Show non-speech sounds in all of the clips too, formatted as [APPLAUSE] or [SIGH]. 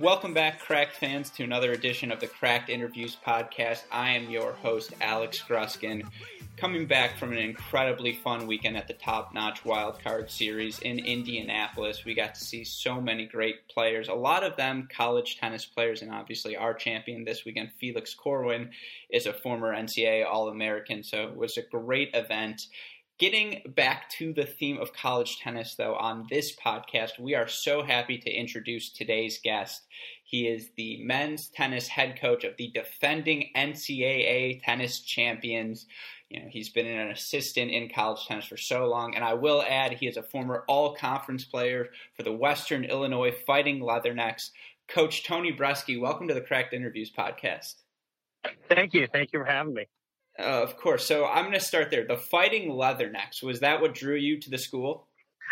Welcome back, Cracked fans, to another edition of the Cracked Interviews podcast. I am your host, Alex Gruskin, coming back from an incredibly fun weekend at the Top Notch Wildcard Series in Indianapolis. We got to see so many great players, a lot of them college tennis players, and obviously our champion this weekend, Felix Corwin, is a former NCAA All American, so it was a great event. Getting back to the theme of college tennis, though, on this podcast, we are so happy to introduce today's guest. He is the men's tennis head coach of the defending NCAA tennis champions. You know, he's been an assistant in college tennis for so long, and I will add he is a former all conference player for the Western Illinois Fighting Leathernecks. Coach Tony Bucci, welcome to the Cracked Interviews podcast. Thank you. Thank you for having me. Uh, of course. So I'm going to start there. The Fighting Leathernecks was that what drew you to the school?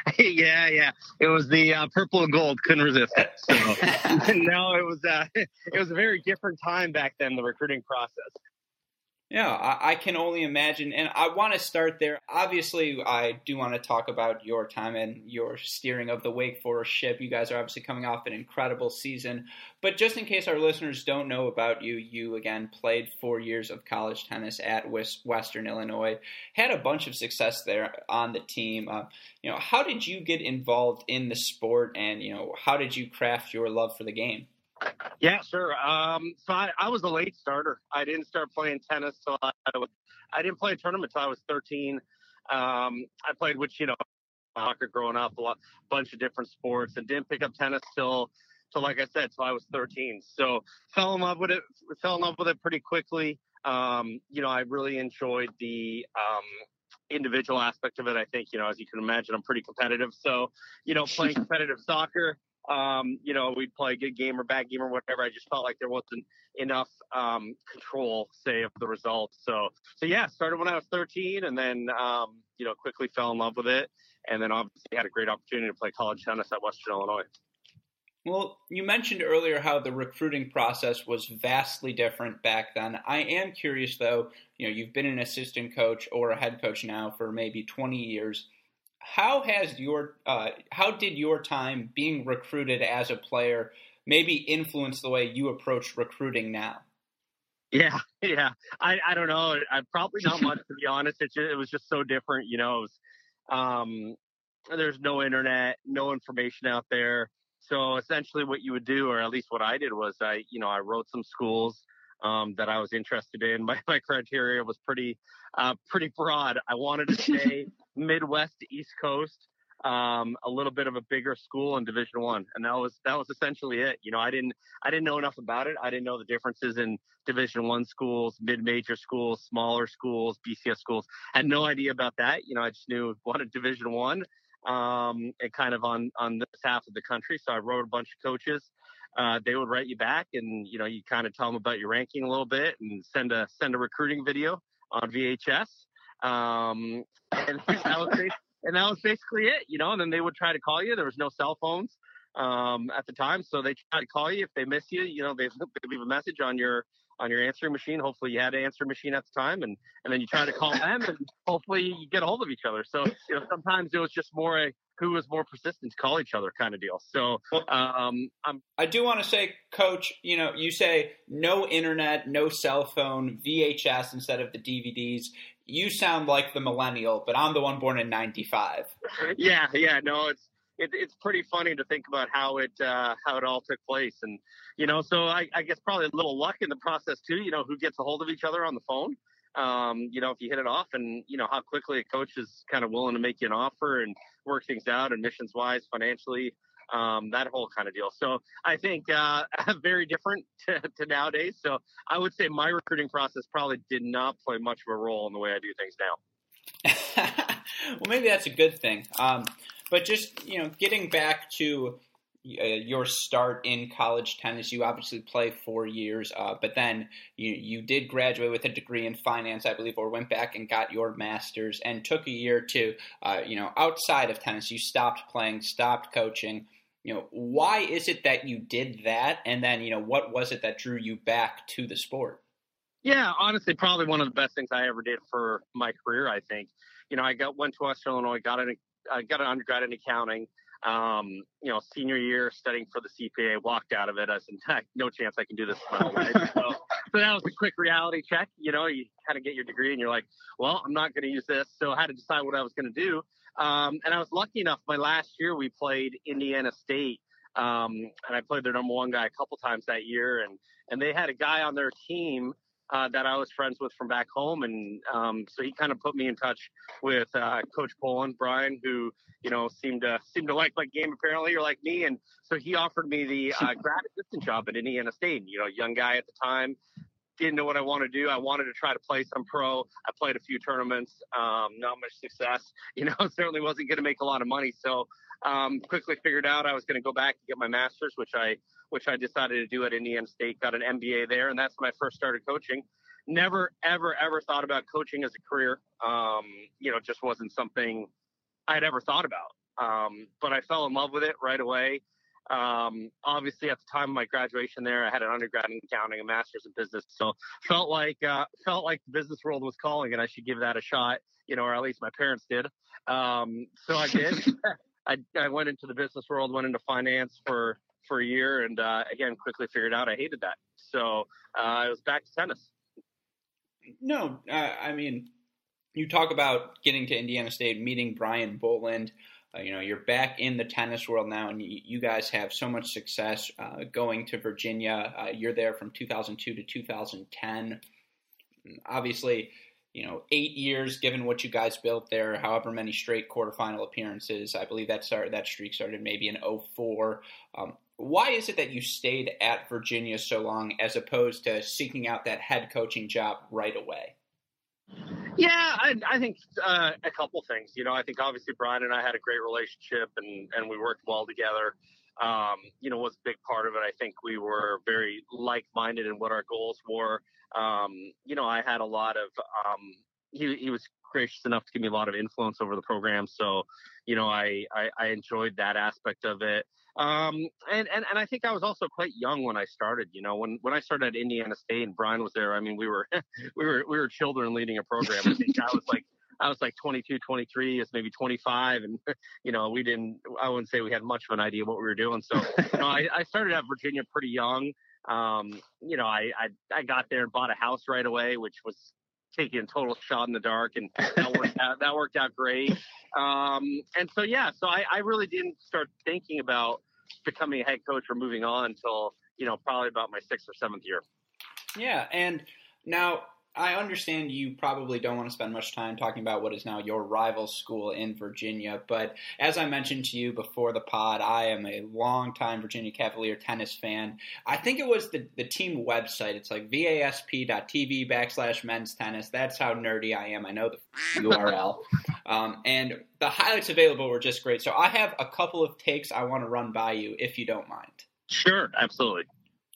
[LAUGHS] yeah, yeah. It was the uh, purple and gold. Couldn't resist it. So [LAUGHS] [LAUGHS] no, it was uh, it was a very different time back then. The recruiting process. Yeah, I, I, can only imagine. And I want to start there. Obviously, I do want to talk about your time and your steering of the Wake Forest ship. You guys are obviously coming off an incredible season. But just in case our listeners don't know about you, you again played four years of college tennis at Western Illinois, had a bunch of success there on the team. Uh, you know, how did you get involved in the sport, and you know, how did you craft your love for the game? Yeah, sure. Um, so I, I, was a late starter. I didn't start playing tennis till I, was, I didn't play a tournament until I was 13. Um, I played, which you know, soccer growing up, a lot, bunch of different sports, and didn't pick up tennis till, till like I said, till I was 13. So fell in love with it. Fell in love with it pretty quickly. Um, you know, I really enjoyed the um, individual aspect of it. I think, you know, as you can imagine, I'm pretty competitive. So, you know, playing [LAUGHS] competitive soccer, um, you know, we'd play a good game or bad game or whatever. I just felt like there wasn't enough um, control, say, of the results. So, so yeah, started when I was 13, and then um, you know quickly fell in love with it, and then obviously had a great opportunity to play college tennis at Western Illinois. Well, you mentioned earlier how the recruiting process was vastly different back then. I am curious, though. You know, you've been an assistant coach or a head coach now for maybe 20 years how has your uh, how did your time being recruited as a player maybe influence the way you approach recruiting now? Yeah, [LAUGHS] yeah. I, I don't know. I, probably not much to be honest. It, just, it was just so different. You know, was, um, there's no internet, no information out there. So essentially, what you would do, or at least what I did, was I, you know, I wrote some schools um, that I was interested in. [LAUGHS] My, my criteria was pretty uh, pretty broad. I wanted to [LAUGHS] stay Midwest to East Coast, um, a little bit of a bigger school in Division One, and that was that was essentially it. You know, I didn't I didn't know enough about it. I didn't know the differences in Division One schools, mid-major schools, smaller schools, BCS schools. I had no idea about that. You know, I just knew wanted Division One, um, and kind of on on this half of the country. So I wrote a bunch of coaches. Uh, they would write you back, and you know, you kind of tell them about your ranking a little bit, and send a send a recruiting video on VHS. Um, [LAUGHS] and that was and that was basically it, you know. And then they would try to call you. There was no cell phones um, at the time, so they try to call you if they miss you. You know, they, [LAUGHS] they leave a message on your on your answering machine. Hopefully, you had an answering machine at the time, and and then you try to call them, and hopefully you get a hold of each other. So you know, sometimes it was just more a who was more persistent to call each other kind of deal. So um, I'm, I do want to say, Coach, you know, you say no internet, no cell phone, VHS instead of the DVDs you sound like the millennial, but I'm the one born in '95. [LAUGHS] Yeah, yeah, no, it's it, it's pretty funny to think about how it uh, how it all took place, and you know, so I, I, guess probably a little luck in the process too. You know, who gets a hold of each other on the phone. Um, you know, if you hit it off, and you know how quickly a coach is kind of willing to make you an offer and work things out, admissions wise, financially um, that whole kind of deal. So I think uh, [LAUGHS] very different to, to, nowadays. So I would say my recruiting process probably did not play much of a role in the way I do things now. [LAUGHS] well, maybe that's a good thing. Um, but just you know, getting back to your start in college tennis, you obviously play four years, uh, but then you you did graduate with a degree in finance, I believe, or went back and got your master's, and took a year to, uh, you know, outside of tennis, you stopped playing, stopped coaching, you know, why is it that you did that? And then, you know, what was it that drew you back to the sport? Yeah, honestly, probably one of the best things I ever did for my career. I think, you know, I got went to Western Illinois, got an I got an undergrad in accounting. Um, you know, senior year studying for the CPA, walked out of it. I said, no chance I can do this my whole [LAUGHS] life. So, so that was a quick reality check. You know, you kind of get your degree and you're like, well, I'm not going to use this. So I had to decide what I was going to do. Um, and I was lucky enough, my last year we played Indiana State. Um, and I played their number one guy a couple times that year. And, and they had a guy on their team uh, that I was friends with from back home, and um, so he kind of put me in touch with uh, Coach Boland, Brian, who you know seemed to seemed to like my game apparently, or like me, and so he offered me the uh, [LAUGHS] grad assistant job at Indiana State. You know, young guy at the time, didn't know what I wanted to do. I wanted to try to play some pro. I played a few tournaments, um, not much success. [LAUGHS] You know, certainly wasn't going to make a lot of money. So um, quickly figured out I was going to go back and get my master's, which I which I decided to do at Indiana State. Got an MBA there, and that's when I first started coaching. Never, ever, ever thought about coaching as a career. Um, you know, just wasn't something I'd ever thought about. Um, but I fell in love with it right away. Um, obviously, at the time of my graduation there, I had an undergrad in accounting, a master's in business, so felt like uh, felt like the business world was calling, and I should give that a shot. You know, or at least my parents did. Um, so I did. [LAUGHS] I, I went into the business world, went into finance for for a year, and uh, again, quickly figured out I hated that. So uh, I was back to tennis. No, uh, I mean, you talk about getting to Indiana State, meeting Brian Boland. Uh, you know, you're back in the tennis world now, and you, you guys have so much success uh, going to Virginia. Uh, you're there from 2002 to 2010. Obviously, you know, eight years, given what you guys built there, however many straight quarterfinal appearances. I believe that started that streak started maybe in 04. Um, why is it that you stayed at Virginia so long as opposed to seeking out that head coaching job right away? Yeah, I, I think uh, a couple things. You know, I think obviously Brian and I had a great relationship and, and we worked well together. Um, you know, was a big part of it. I think we were very like minded in what our goals were. Um, you know, I had a lot of, um, he, he was gracious enough to give me a lot of influence over the program. So, you know, I, I, I enjoyed that aspect of it. Um, and, and, and I think I was also quite young when I started, you know, when, when I started at Indiana State and Brian was there, I mean, we were, [LAUGHS] we were, we were children leading a program. I think I was like, I was like 22, 23, is maybe 25. And, [LAUGHS] you know, we didn't, I wouldn't say we had much of an idea what we were doing. So, you know, I, I started at Virginia pretty young. Um, you know, I, I, I got there and bought a house right away, which was taking a total shot in the dark and that worked [LAUGHS] out, that worked out great. Um, and so, yeah, so I, I really didn't start thinking about becoming a head coach or moving on until, you know, probably about my sixth or seventh year. Yeah. And now I understand you probably don't want to spend much time talking about what is now your rival school in Virginia, but as I mentioned to you before the pod, I am a longtime Virginia Cavalier tennis fan. I think it was the, the team website. It's like vasp.tv backslash men's tennis. That's how nerdy I am. I know the URL. [LAUGHS] Um, and the highlights available were just great. So I have a couple of takes I want to run by you if you don't mind. Sure, absolutely.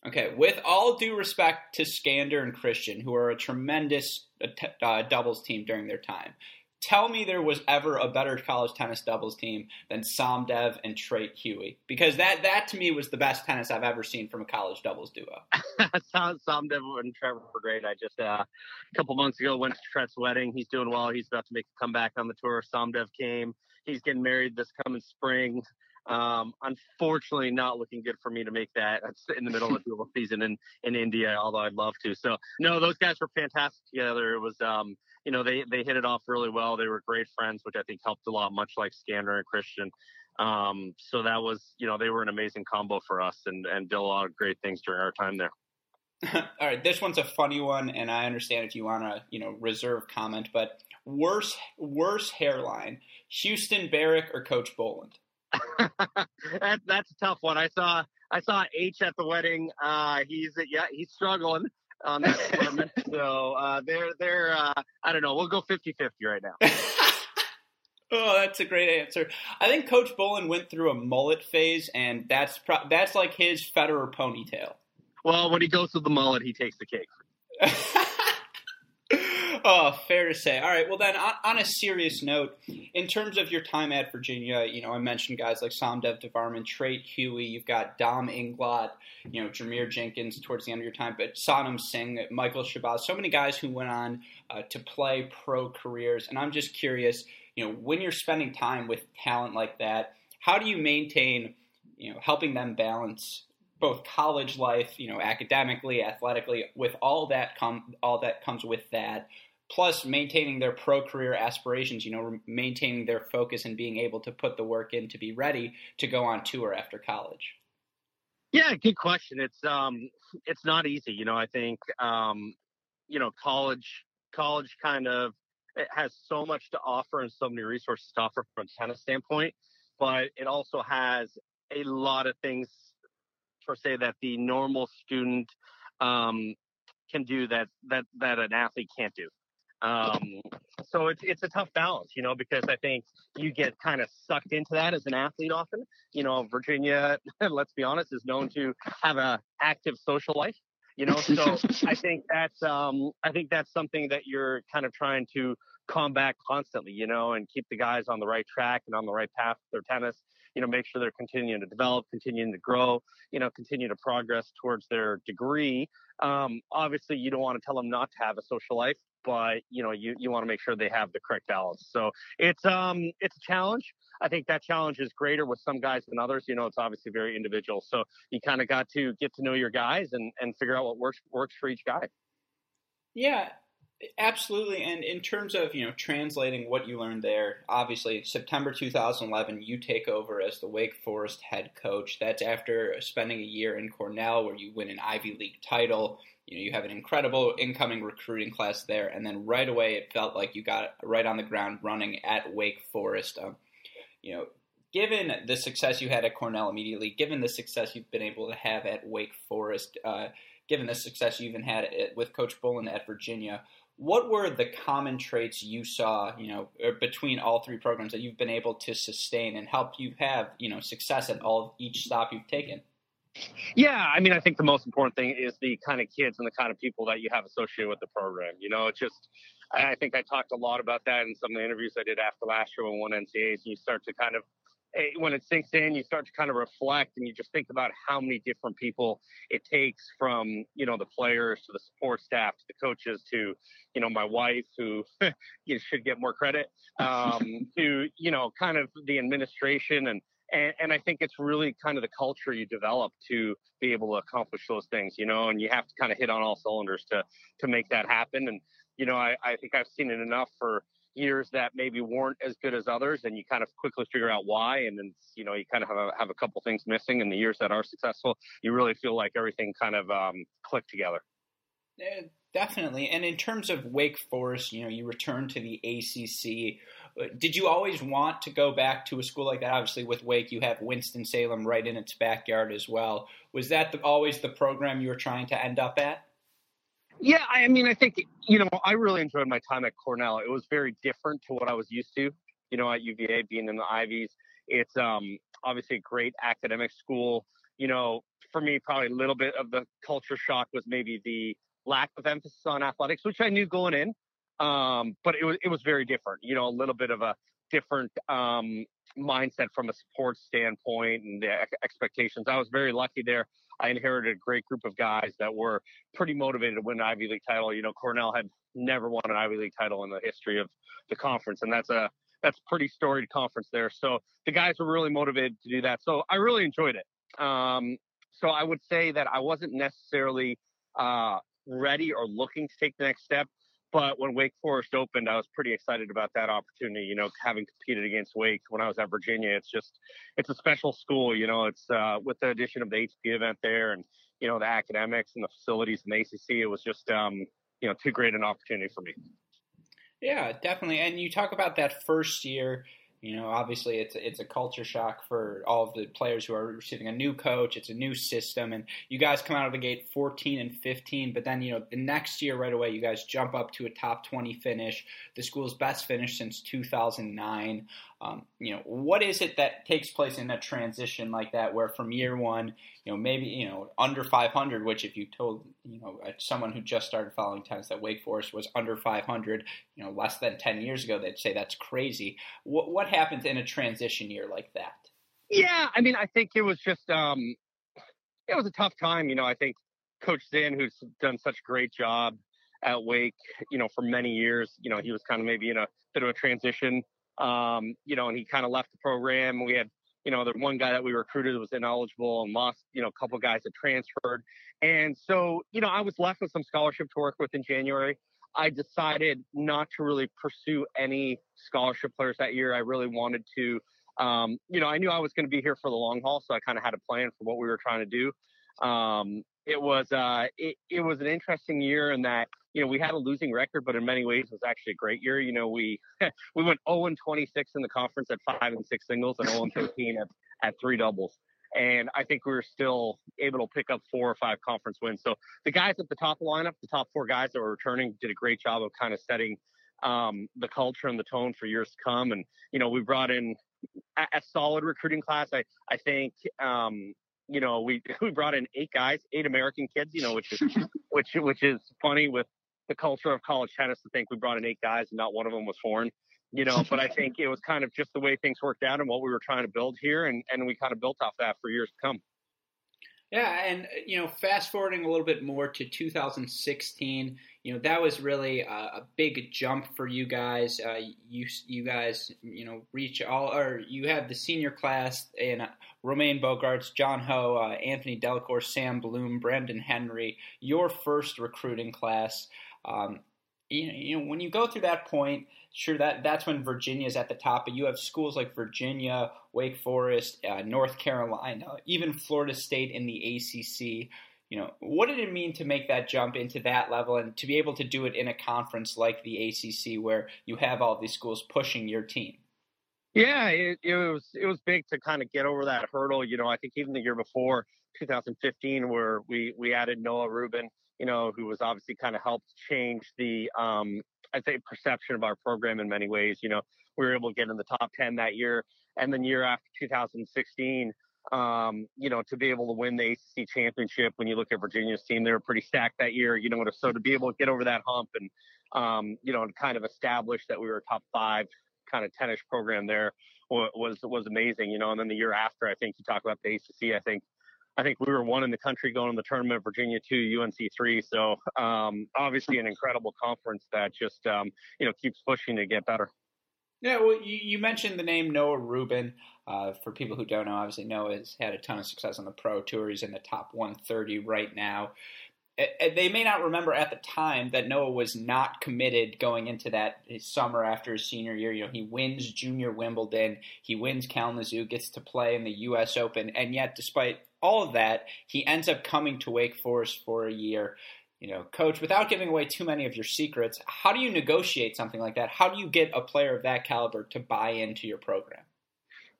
Okay, with all due respect to Skander and Christian, who are a tremendous uh, uh, doubles team during their time, tell me there was ever a better college tennis doubles team than Somdev and Treat Huey, because that that to me was the best tennis I've ever seen from a college doubles duo. [LAUGHS] Somdev and Treat were great. I just uh, a couple months ago went to Treat's wedding. He's doing well. He's about to make a comeback on the tour. Somdev came. He's getting married this coming spring. Um, unfortunately, not looking good for me to make that. In the middle of [LAUGHS] the season in, in India, although I'd love to. So, no, those guys were fantastic together. It was, um, you know, they, they hit it off really well. They were great friends, which I think helped a lot, much like Skander and Christian. Um, so that was, you know, they were an amazing combo for us and, and did a lot of great things during our time there. [LAUGHS] All right, this one's a funny one, and I understand if you want to, you know, reserve comment, but worse, worse hairline, Houston Beric or Coach Boland? [LAUGHS] that, that's a tough one. I saw I saw H at the wedding. Uh, he's yeah he's struggling on that tournament. [LAUGHS] so uh, they're they're uh, I don't know. We'll go 50-50 right now. [LAUGHS] oh, that's a great answer. I think Coach Boland went through a mullet phase, and that's pro- that's like his Federer ponytail. Well, when he goes with the mullet, he takes the cake. [LAUGHS] oh, fair to say. All right. Well, then, on, on, a serious note, in terms of your time at Virginia, you know, I mentioned guys like Somdev Devvarman, Treat Huey. You've got Dom Inglot, you know, Jarmere Jenkins towards the end of your time, but Sanam Singh, Michael Shabaz, so many guys who went on uh, to play pro careers. And I'm just curious, you know, when you're spending time with talent like that, how do you maintain, you know, helping them balance both college life, you know, academically, athletically, with all that come all that comes with that, plus maintaining their pro career aspirations, you know, maintaining their focus and being able to put the work in to be ready to go on tour after college? Yeah, good question. It's um it's not easy, you know, I think um you know, college college kind of it has so much to offer and so many resources to offer from a tennis standpoint, but it also has a lot of things per se that the normal student um, can do that that that an athlete can't do. Um, so it's it's a tough balance, you know, because I think you get kind of sucked into that as an athlete often. You know, Virginia, [LAUGHS] let's be honest, is known to have a active social life. You know, so [LAUGHS] I think that's um, I think that's something that you're kind of trying to combat constantly, you know, and keep the guys on the right track and on the right path with their tennis. You know, make sure they're continuing to develop, continuing to grow, you know, continue to progress towards their degree. Um, obviously, you don't want to tell them not to have a social life, but you know you, you want to make sure they have the correct balance. So it's um it's a challenge. I think that challenge is greater with some guys than others you know it's obviously very individual. So you kind of got to get to know your guys and and figure out what works works for each guy. Yeah absolutely and in terms of you know translating what you learned there obviously september 2011 you take over as the wake forest head coach. That's after spending a year in cornell where you win an ivy league title you know you have an incredible incoming recruiting class there, and then right away it felt like you got right on the ground running at Wake Forest. Um, you know, given the success you had at Cornell immediately, given the success you've been able to have at Wake Forest, uh, given the success you even had at, with Coach Boland at Virginia, what were the common traits you saw, you know, er, between all three programs that you've been able to sustain and help you have, you know, success at all each stop you've taken? Yeah, I mean, I think the most important thing is the kind of kids and the kind of people that you have associated with the program. You know, it's just, I think I talked a lot about that in some of the interviews I did after last year when one won NCAAs, and you start to kind of, eh, when it sinks in, you start to kind of reflect and you just think about how many different people it takes from, you know, the players to the support staff to the coaches to, you know, my wife who [LAUGHS] you should get more credit, [LAUGHS] um, to, you know, kind of the administration and, and, and I think it's really kind of the culture you develop to be able to accomplish those things, you know, and you have to kind of hit on all cylinders to to make that happen. And you know, I, I think I've seen it enough for years that maybe weren't as good as others, and you kind of quickly figure out why, and then you know you kind of have a, have a couple things missing. And the years that are successful, you really feel like everything kind of um, clicked together. Yeah, definitely. And in terms of Wake Forest, you know, you return to the ACC did you always want to go back to a school like that? Obviously, with Wake, you have Winston Salem right in its backyard as well. Was that the, always the program you were trying to end up at? Yeah, I mean, I think you know, I really enjoyed my time at Cornell. It was very different to what I was used to. You know, at UVA, being in the Ivies, it's um, obviously a great academic school. You know, for me, probably a little bit of the culture shock was maybe the lack of emphasis on athletics, which I knew going in. Um, but it was it was very different. You know, a little bit of a different um, mindset from a support standpoint and the expectations. I was very lucky there. I inherited a great group of guys that were pretty motivated to win an Ivy League title. You know, Cornell had never won an Ivy League title in the history of the conference, and that's a that's pretty storied conference there. So the guys were really motivated to do that. So I really enjoyed it. Um, so I would say that I wasn't necessarily uh, ready or looking to take the next step. But when Wake Forest opened, I was pretty excited about that opportunity. You know, having competed against Wake when I was at Virginia, it's just it's a special school. You know, it's uh, with the addition of the HP event there, and you know the academics and the facilities and the ACC. It was just um, you know too great an opportunity for me. Yeah, definitely. And you talk about that first year you know, obviously it's it's a culture shock for all of the players who are receiving a new coach. It's a new system, and you guys come out of the gate 14 and 15. But then, you know, the next year right away, you guys jump up to a top 20 finish, the school's best finish since 2009. Um, you know, what is it that takes place in a transition like that, where from year one, you know, maybe you know under 500, which if you told you know someone who just started following tennis that Wake Forest was under 500, you know, less than 10 years ago, they'd say that's crazy. What what happens in a transition year like that? Yeah, I mean, I think it was just um, it was a tough time. You know, I think Coach Zinn, who's done such a great job at Wake, you know, for many years, you know, he was kind of maybe in a bit of a transition um, you know, and he kind of left the program. We had you know, the one guy that we recruited was ineligible and lost, you know, a couple guys that transferred. And so, you know, I was left with some scholarship to work with in January. I decided not to really pursue any scholarship players that year. I really wanted to, um, you know, I knew I was going to be here for the long haul, so I kind of had a plan for what we were trying to do. Um, it was uh, it, it was an interesting year in that you know we had a losing record, but in many ways it was actually a great year. You know, we [LAUGHS] we went 0 and 26 in the conference at five and six singles and 0 and 13 at at three doubles. And I think we were still able to pick up four or five conference wins. So the guys at the top lineup, the top four guys that were returning, did a great job of kind of setting um, the culture and the tone for years to come. And you know, we brought in a, a solid recruiting class. I I think um, you know, we [LAUGHS] we brought in eight guys, eight American kids, you know, which is [LAUGHS] which which is funny with the culture of college tennis to think we brought in eight guys and not one of them was foreign, you know. But I [LAUGHS] think it was kind of just the way things worked out and what we were trying to build here, and and we kind of built off that for years to come. Yeah, and you know, fast forwarding a little bit more to 2016, you know, that was really a, a big jump for you guys. Uh, you you guys, you know, reach all, or you have the senior class in Romain Bogaerts, John Ho, uh, Anthony Delacour, Sam Bloom, Brendan Henry. Your first recruiting class. Um, you you know, when you go through that point, sure that that's when Virginia's at the top, but you have schools like Virginia, Wake Forest, uh, North Carolina, even Florida State in the ACC. You know, what did it mean to make that jump into that level and to be able to do it in a conference like the ACC where you have all these schools pushing your team? Yeah, it, it was it was big to kind of get over that hurdle. You know, I think even the year before, 2015, where we we added Noah Rubin, you know, who was obviously kind of helped change the um, I'd say perception of our program in many ways. You know, we were able to get in the top 10 that year, and then year after 2016, um, you know, to be able to win the ACC championship. When you look at Virginia's team, they were pretty stacked that year. You know, so to be able to get over that hump and um, you know, and kind of establish that we were a top five kind of tennis program there was was amazing. You know, and then the year after, I think you talk about the ACC. I think I think we were one in the country going to the tournament, Virginia two, UNC three. So um, obviously an incredible conference that just um, you know keeps pushing to get better. Yeah, well, you, you mentioned the name Noah Rubin. Uh, for people who don't know, obviously Noah has had a ton of success on the pro tour. He's in the top 130 right now. They may not remember at the time that Noah was not committed going into that summer after his senior year. You know, he wins Junior Wimbledon, he wins Kalamazoo, gets to play in the U.S. Open, and yet, despite all of that, he ends up coming to Wake Forest for a year. You know, coach, without giving away too many of your secrets, how do you negotiate something like that? How do you get a player of that caliber to buy into your program?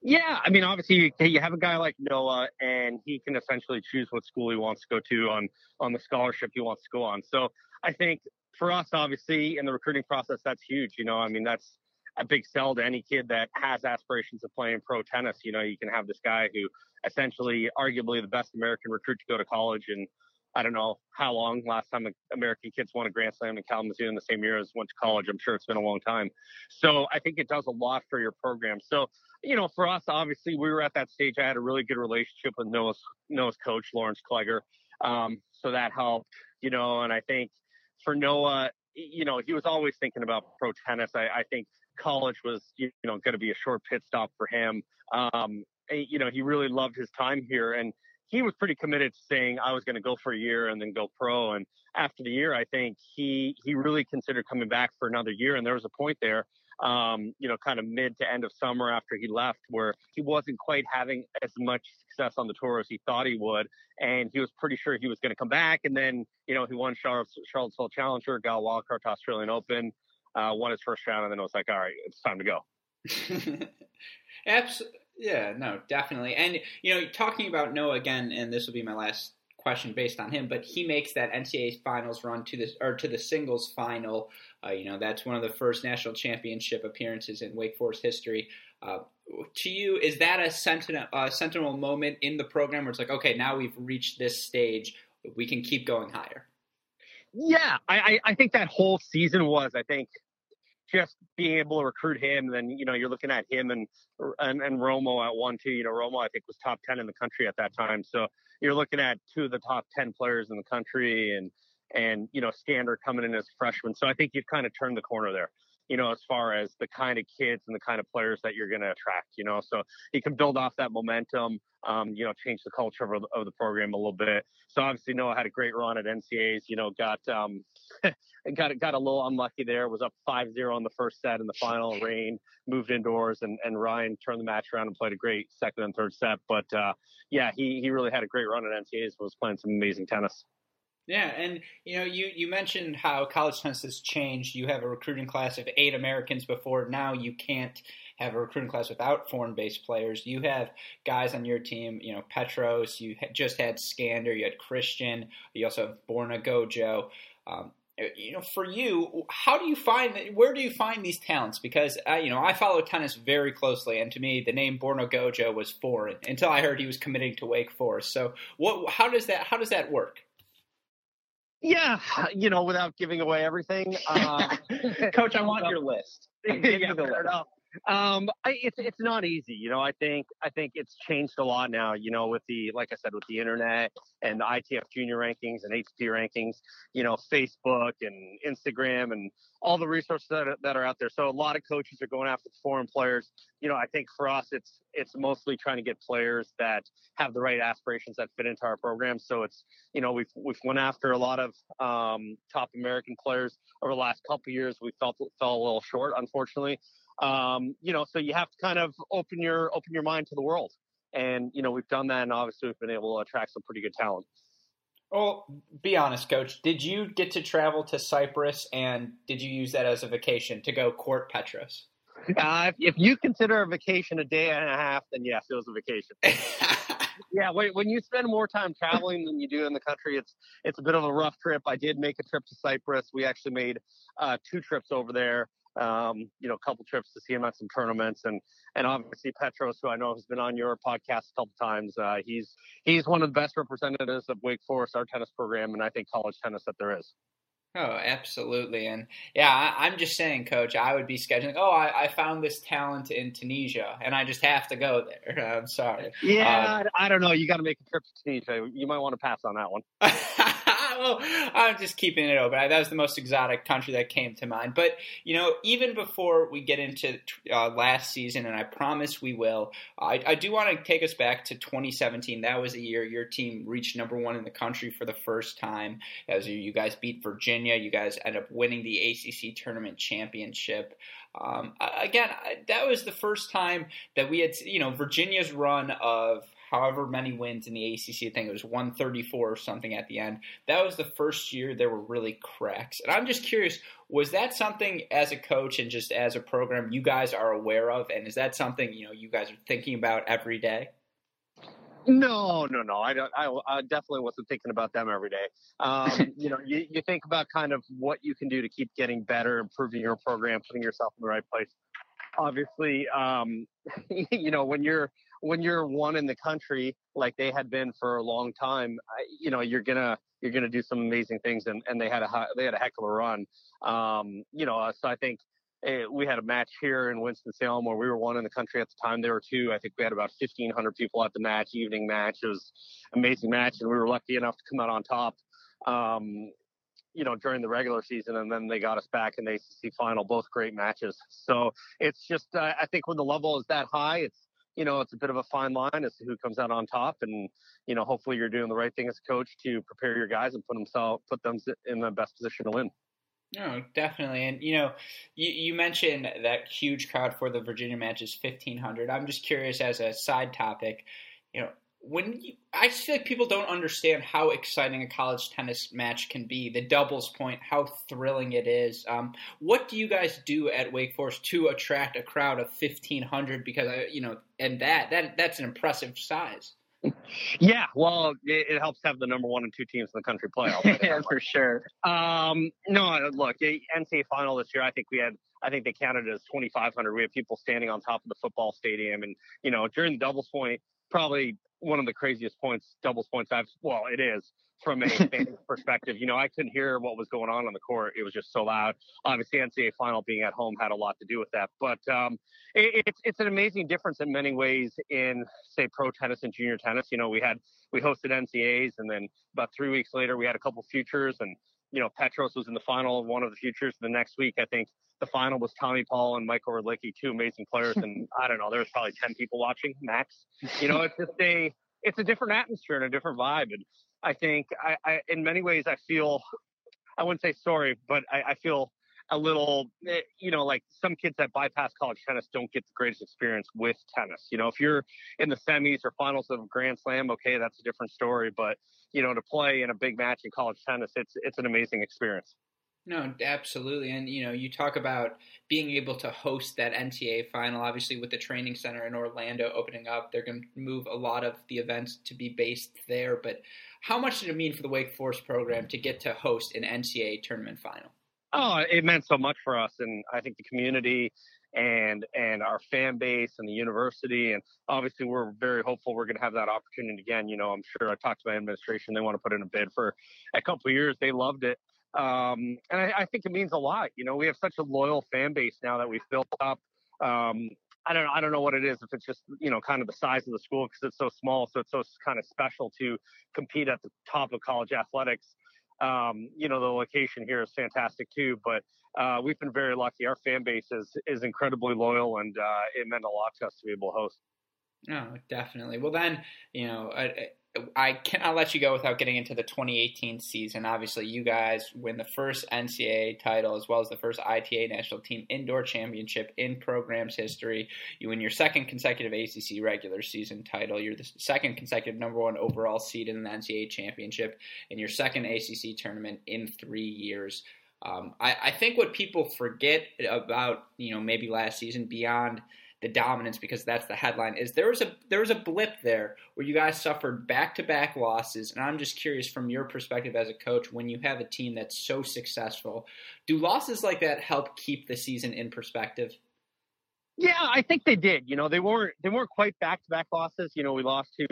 Yeah, I mean, obviously, you have a guy like Noah, and he can essentially choose what school he wants to go to on on the scholarship he wants to go on. So I think for us, obviously, in the recruiting process, that's huge. You know, I mean, that's a big sell to any kid that has aspirations of playing pro tennis. You know, you can have this guy who essentially, arguably, the best American recruit to go to college, and I don't know how long last time American kids won a Grand Slam in Kalamazoo in the same year as went to college. I'm sure it's been a long time. So I think it does a lot for your program. So, you know, for us, obviously, we were at that stage. I had a really good relationship with Noah's, Noah's coach, Lawrence Kleger. Um, so that helped, you know, and I think for Noah, you know, he was always thinking about pro tennis. I, I think college was, you know, going to be a short pit stop for him. Um, you know, he really loved his time here. And, he was pretty committed to saying I was going to go for a year and then go pro. And after the year, I think he he really considered coming back for another year. And there was a point there, um, you know, kind of mid to end of summer after he left, where he wasn't quite having as much success on the tour as he thought he would, and he was pretty sure he was going to come back. And then, you know, he won Charlottesville Challenger, got a wildcard to Australian Open, uh, won his first round, and then it was like, all right, it's time to go. [LAUGHS] Absolutely. Yeah, no, definitely. And you know, talking about Noah again, and this will be my last question based on him, but he makes that NCAA finals run to the or to the singles final. Uh, you know, that's one of the first national championship appearances in Wake Forest history. Uh, to you, is that a sentinel, uh, sentinel moment in the program where it's like, okay, now we've reached this stage, we can keep going higher? Yeah, I, I think that whole season was. I think just being able to recruit him, then you know you're looking at him and and, and Romo at one two. You know Romo I think was top ten in the country at that time. So you're looking at two of the top ten players in the country, and and you know Skander coming in as freshman. So I think you've kind of turned the corner there. You know, as far as the kind of kids and the kind of players that you're going to attract, you know. So he can build off that momentum, um, you know, change the culture of, of, the program a little bit. So obviously Noah had a great run at NCAs, you know, got um, [LAUGHS] got got a little unlucky there, was up 5-0 in the first set in the final, rain, moved indoors and, and Ryan turned the match around and played a great second and third set. But uh, yeah, he he really had a great run at NCAs, was playing some amazing tennis. Yeah, and you know, you you mentioned how college tennis has changed. You have a recruiting class of eight Americans before. Now you can't have a recruiting class without foreign-based players. You have guys on your team. You know, Petros. You just had Skander. You had Christian. You also have Borna Gojo. Um, you know, for you, how do you find where do you find these talents? Because uh, you know, I follow tennis very closely, and to me, the name Borna Gojo was foreign until I heard he was committing to Wake Forest. So, what? How does that? How does that work? Yeah, [LAUGHS] you know, without giving away everything. Uh, [LAUGHS] Coach, I want your list. [LAUGHS] Give yeah, fair enough. Um, I, it's it's not easy, you know. I think I think it's changed a lot now, you know, with the like I said, with the internet and the ITF Junior rankings and ATP rankings, you know, Facebook and Instagram and all the resources that are, that are out there. So a lot of coaches are going after foreign players. You know, I think for us, it's it's mostly trying to get players that have the right aspirations that fit into our program. So it's you know we've we've went after a lot of um, top American players over the last couple years. We felt fell a little short, unfortunately. Um, you know, so you have to kind of open your open your mind to the world, and you know we've done that, and obviously we've been able to attract some pretty good talent. Well, be honest, coach. Did you get to travel to Cyprus and did you use that as a vacation to go court Petros? Uh, if you consider a vacation a day and a half, then yes, it was a vacation. [LAUGHS] yeah, when you spend more time traveling than you do in the country, it's it's a bit of a rough trip. I did make a trip to Cyprus. We actually made uh, two trips over there um, you know, a couple trips to see him at some tournaments, and and obviously Petros, who I know has been on your podcast a couple times. Uh, he's he's one of the best representatives of Wake Forest, our tennis program, and I think college tennis that there is. Oh, absolutely. And yeah, I, am just saying, coach, I would be scheduling, oh, I, I, found this talent in Tunisia and I just have to go there. [LAUGHS] I'm sorry. Yeah, uh, I don't know. You got to make a trip to Tunisia. You might want to pass on that one. [LAUGHS] [LAUGHS] I'm just keeping it open. That was the most exotic country that came to mind. But, you know, even before we get into uh, last season, and I promise we will, I, I do want to take us back to 2017. That was the year your team reached number one in the country for the first time. As you guys beat Virginia, you guys end up winning the ACC tournament championship. Um, again, that was the first time that we had, you know, Virginia's run of however many wins in the ACC. I think it was 134 or something at the end. That was the first year there were really cracks. And I'm just curious, was that something as a coach and just as a program you guys are aware of? And is that something, you know, you guys are thinking about every day? No, no, no. I don't. I, I, definitely wasn't thinking about them every day. Um, [LAUGHS] you know, you, you think about kind of what you can do to keep getting better, improving your program, putting yourself in the right place. Obviously, um, [LAUGHS] you know, when you're when you're one in the country like they had been for a long time, you know, you're gonna you're gonna do some amazing things, and, and they had a they had a heck of a run. Um, you know, uh, so I think eh, we had a match here in Winston Salem where we were one in the country at the time. There were two. I think we had about 1,500 people at the match, evening match. It was amazing match, and we were lucky enough to come out on top. Um, you know, during the regular season, and then they got us back in the ACC final. Both great matches. So it's just, uh, I think when the level is that high, it's you know, it's a bit of a fine line as to who comes out on top. And, you know, hopefully you're doing the right thing as a coach to prepare your guys and put themselves, put them in the best position to win. No, definitely. And, you know, you, you mentioned that huge crowd for the Virginia match is 1,500. I'm just curious as a side topic, you know, when you, I feel like people don't understand how exciting a college tennis match can be, the doubles point, how thrilling it is. Um, what do you guys do at Wake Forest to attract a crowd of fifteen hundred? Because I, you know, and that that that's an impressive size. Yeah, well, it, it helps have the number one and two teams in the country playoff. yeah, [LAUGHS] for sure. Um, no, look, the NCAA final this year. I think we had I think they counted as 2,500. We had people standing on top of the football stadium, and you know during the doubles point, probably one of the craziest points, doubles points I've, well, it is from a [LAUGHS] fan perspective. You know, I couldn't hear what was going on on the court. It was just so loud. Obviously, NCAA final being at home had a lot to do with that. But um, it, it's it's an amazing difference in many ways in say pro tennis and junior tennis. You know, we had we hosted NCAAs, and then about three weeks later we had a couple futures, and you know, Petros was in the final of one of the futures. The next week, I think the final was Tommy Paul and Michael Hrulicki, two amazing players, and I don't know, there was probably ten people watching max. You know, it's just a it's a different atmosphere and a different vibe, and I think I, I in many ways I feel I wouldn't say sorry, but I, I feel a little, eh, you know, like some kids that bypass college tennis don't get the greatest experience with tennis. You know, if you're in the semis or finals of a Grand Slam, okay, that's a different story. But you know, to play in a big match in college tennis, it's it's an amazing experience. No, absolutely. And, you know, you talk about being able to host that NCAA final. Obviously, with the training center in Orlando opening up, they're going to move a lot of the events to be based there. But how much did it mean for the Wake Forest program to get to host an NCAA tournament final? Oh, it meant so much for us. And I think the community and and our fan base and the university and obviously we're very hopeful we're going to have that opportunity again you know i'm sure i talked to my administration they want to put in a bid for a couple years they loved it um, and I, I, think it means a lot. You know, we have such a loyal fan base now that we've built up. Um, I don't I don't know what it is if it's just you know kind of the size of the school because it's so small, so it's so kind of special to compete at the top of college athletics. Um, you know, the location here is fantastic too, but uh, we've been very lucky. Our fan base is is incredibly loyal, and uh, it meant a lot to us to be able to host. No, definitely. Well, then, you know, I cannot let you go without getting into the 2018 season. Obviously, you guys win the first NCAA title as well as the first ITA national team indoor championship in program's history. You win your second consecutive ACC regular season title. You're the second consecutive number one overall seed in the NCAA championship, and your second ACC tournament in three years. Um, I, I think what people forget about, you know, maybe last season beyond – the dominance because that's the headline is there was a there was a blip there where you guys suffered back to back losses. And I'm just curious from your perspective as a coach when you have a team that's so successful do losses like that help keep the season in perspective? Yeah I think they did. You know they weren't they weren't quite back to back losses. You know we lost to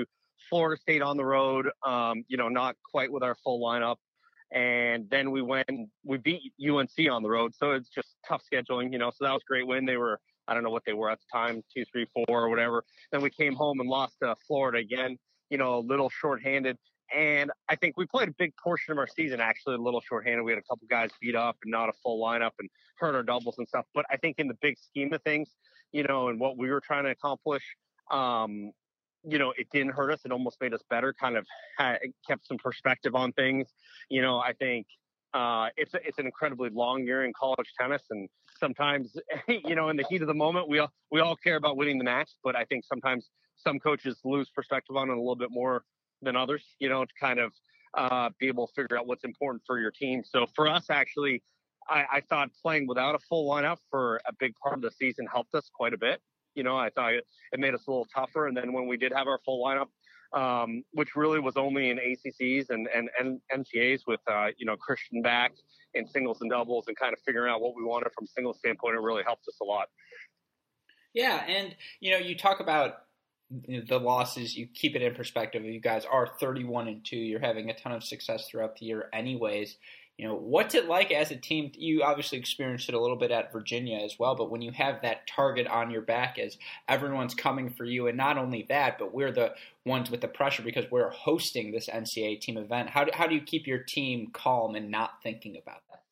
Florida State on the road um, you know not quite with our full lineup. And then we went we beat UNC on the road. So it's just tough scheduling you know so that was great win. They were I don't know what they were at the time, two, three, four, or whatever. Then we came home and lost to Florida again, you know, a little shorthanded. And I think we played a big portion of our season actually a little shorthanded. We had a couple guys beat up and not a full lineup and hurt our doubles and stuff. But I think in the big scheme of things, you know, and what we were trying to accomplish, um, you know, it didn't hurt us. It almost made us better. Kind of had, kept some perspective on things. You know, I think uh, it's it's an incredibly long year in college tennis, and sometimes [LAUGHS] you know in the heat of the moment we all we all care about winning the match, but I think sometimes some coaches lose perspective on it a little bit more than others. You know, to kind of uh, be able to figure out what's important for your team. So for us, actually, I, I thought playing without a full lineup for a big part of the season helped us quite a bit. You know, I thought it, it made us a little tougher, and then when we did have our full lineup, um, which really was only in ACCs and, and, and NCAs with, uh, you know, Christian back in singles and doubles and kind of figuring out what we wanted from singles standpoint. It really helped us a lot. Yeah. And, you know, you talk about the losses, you keep it in perspective. You guys are 31 and 2. You're having a ton of success throughout the year, anyways. You know, what's it like as a team? You obviously experienced it a little bit at Virginia as well, but when you have that target on your back as everyone's coming for you, and not only that, but we're the ones with the pressure because we're hosting this NCAA team event. How do, how do you keep your team calm and not thinking about that?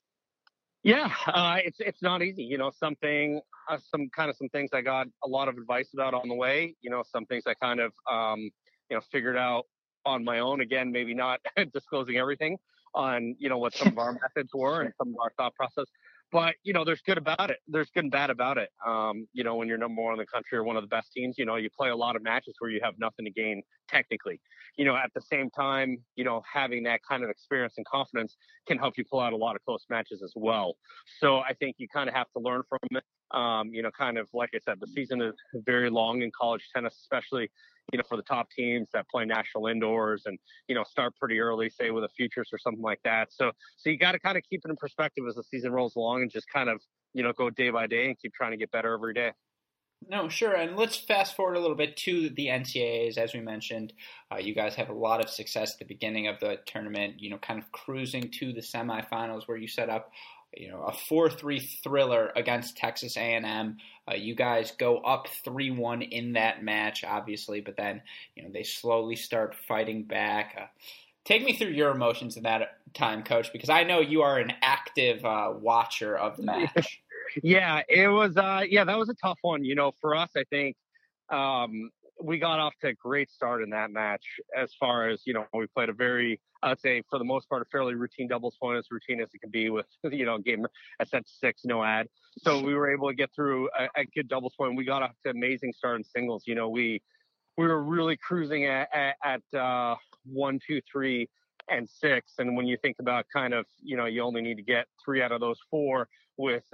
Yeah, uh, it's it's not easy. You know, something, uh, some kind of some things I got a lot of advice about on the way. You know, some things I kind of, um, you know, figured out on my own. Again, maybe not [LAUGHS] disclosing everything on you know what some of our [LAUGHS] methods were and some of our thought process. But you know, there's good about it. There's good and bad about it. Um, you know, when you're number one in the country or one of the best teams, you know, you play a lot of matches where you have nothing to gain technically. You know, at the same time, you know, having that kind of experience and confidence can help you pull out a lot of close matches as well. So I think you kind of have to learn from it. Um, you know, kind of like I said, the season is very long in college tennis, especially you know, for the top teams that play national indoors and, you know, start pretty early, say with a futures or something like that. So, so you got to kind of keep it in perspective as the season rolls along and just kind of, you know, go day by day and keep trying to get better every day. No, sure. And let's fast forward a little bit to the NCAAs. As we mentioned, uh, you guys have a lot of success at the beginning of the tournament, you know, kind of cruising to the semifinals where you set up you know a four three thriller against Texas A and M. Uh, you guys go up three one in that match, obviously, but then you know they slowly start fighting back. Uh, take me through your emotions in that time, Coach? Because I know you are an active uh, watcher of the match. [LAUGHS] yeah, it was. Uh, yeah, that was a tough one. You know, for us, I think um, we got off to a great start in that match. As far as you know, we played a very, I'd say, for the most part, a fairly routine doubles point, as routine as it can be with [LAUGHS] you know game at set six, no ad. So we were able to get through a, a good doubles point. We got off to amazing start in singles. You know, we we were really cruising at at, at uh, one, two, three, and six. And when you think about kind of, you know, you only need to get three out of those four with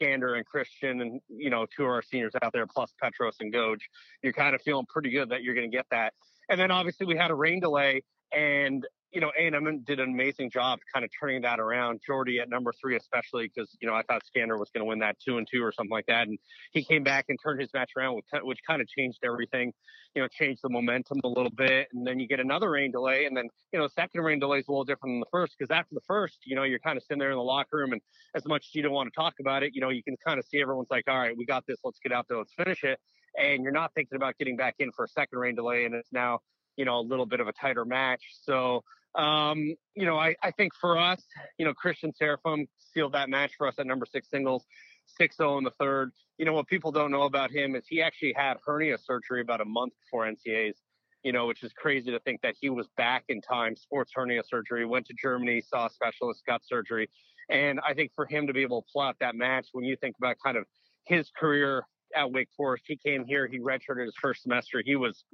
Skander and Christian and, you know, two of our seniors out there plus Petros and Goj, you're kind of feeling pretty good that you're going to get that. And then obviously we had a rain delay and you know, A&M did an amazing job kind of turning that around. Jordy at number three, especially because, you know, I thought Skander was going to win that two and two or something like that. And he came back and turned his match around, which kind of changed everything, you know, changed the momentum a little bit. And then you get another rain delay. And then, you know, second rain delay is a little different than the first because after the first, you know, you're kind of sitting there in the locker room and as much as you don't want to talk about it, you know, you can kind of see everyone's like, all right, we got this. Let's get out there. Let's finish it. And you're not thinking about getting back in for a second rain delay. And it's now, you know, a little bit of a tighter match. So, um, you know, I, I think for us, you know, Christian Seraphim sealed that match for us at number six singles, 6-0 in the third. You know, what people don't know about him is he actually had hernia surgery about a month before NCAAs, you know, which is crazy to think that he was back in time, sports hernia surgery, went to Germany, saw a specialist, got surgery. And I think for him to be able to pull out that match, when you think about kind of his career at Wake Forest, he came here, he redshirted his first semester. He was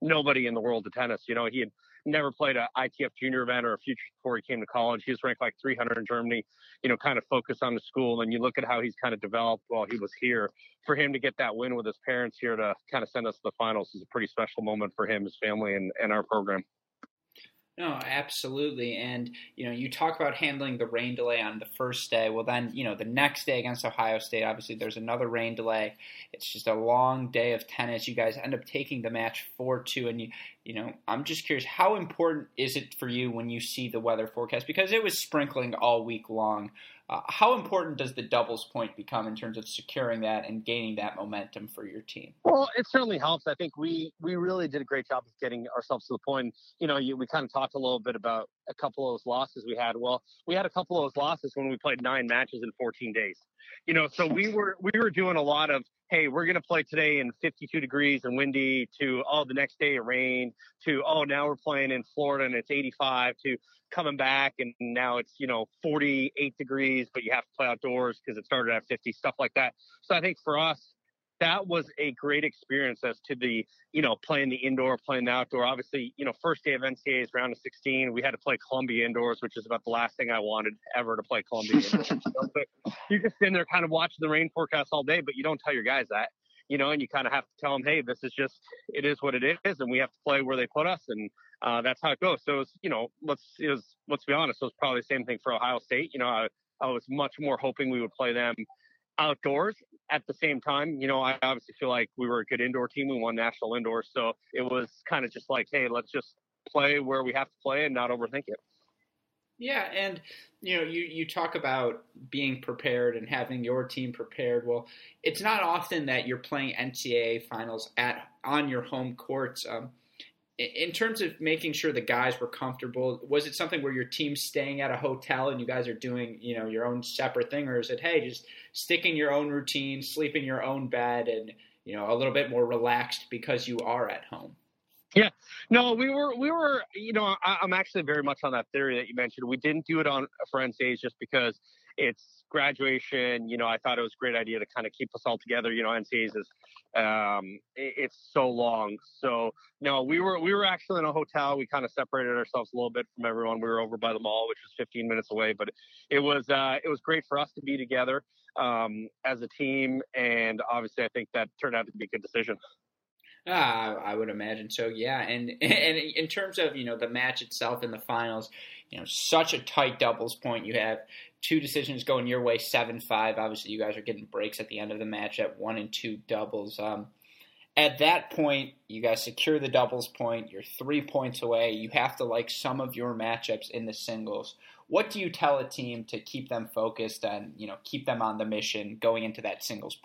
nobody in the world of tennis. You know, he had never played a ITF junior event or a future before he came to college. He was ranked like 300 in Germany, you know, kind of focused on the school. And you look at how he's kind of developed while he was here. For him to get that win with his parents here to kind of send us to the finals is a pretty special moment for him, his family, and, and our program. No, absolutely. And, you know, you talk about handling the rain delay on the first day. Well, then, you know, the next day against Ohio State, obviously there's another rain delay. It's just a long day of tennis. You guys end up taking the match 4 2. And, you, you know, I'm just curious, how important is it for you when you see the weather forecast? Because it was sprinkling all week long. Uh, how important does the doubles point become in terms of securing that and gaining that momentum for your team? Well, it certainly helps. I think we we really did a great job of getting ourselves to the point. You know, you, we kind of talked a little bit about a couple of those losses we had. Well, we had a couple of those losses when we played nine matches in 14 days. You know, so we were we were doing a lot of hey, we're going to play today in 52 degrees and windy to, oh, the next day it rained to, oh, now we're playing in Florida and it's 85 to coming back and now it's, you know, 48 degrees, but you have to play outdoors because it started at 50, stuff like that. So I think for us, that was a great experience as to the, you know, playing the indoor, playing the outdoor. Obviously, you know, first day of NCAA's round of 16, we had to play Columbia indoors, which is about the last thing I wanted ever to play Columbia [LAUGHS] indoors. you just stand there kind of watching the rain forecast all day, but you don't tell your guys that, you know, and you kind of have to tell them, hey, this is just, it is what it is, and we have to play where they put us, and uh, that's how it goes. So, was, you know, let's it was, let's be honest, it was probably the same thing for Ohio State. You know, I, I was much more hoping we would play them outdoors at the same time, you know, I obviously feel like we were a good indoor team. We won national indoors. So it was kind of just like, hey, let's just play where we have to play and not overthink it. Yeah, and you know, you you talk about being prepared and having your team prepared. Well, it's not often that you're playing NCAA finals at on your home courts. Um, in terms of making sure the guys were comfortable, was it something where your team's staying at a hotel and you guys are doing, you know, your own separate thing, or is it, hey, just stick in your own routine, sleep in your own bed, and you know, a little bit more relaxed because you are at home? Yeah, no, we were, we were, you know, I, am actually very much on that theory that you mentioned. We didn't do it on for NCAAs just because it's graduation. You know, I thought it was a great idea to kind of keep us all together. You know, NCAAs is um, it's so long. So no, we were we were actually in a hotel. We kind of separated ourselves a little bit from everyone. We were over by the mall, which was 15 minutes away, but it was uh, it was great for us to be together um, as a team, and obviously, I think that turned out to be a good decision. Uh, I would imagine so. Yeah, and [LAUGHS] and in terms of you know the match itself in the finals, you know such a tight doubles point. You have two decisions going your way, seven five. Obviously, you guys are getting breaks at the end of the match at one and two doubles. Um, at that point, you guys secure the doubles point. You're three points away. You have to like some of your matchups in the singles. What do you tell a team to keep them focused and you know keep them on the mission going into that singles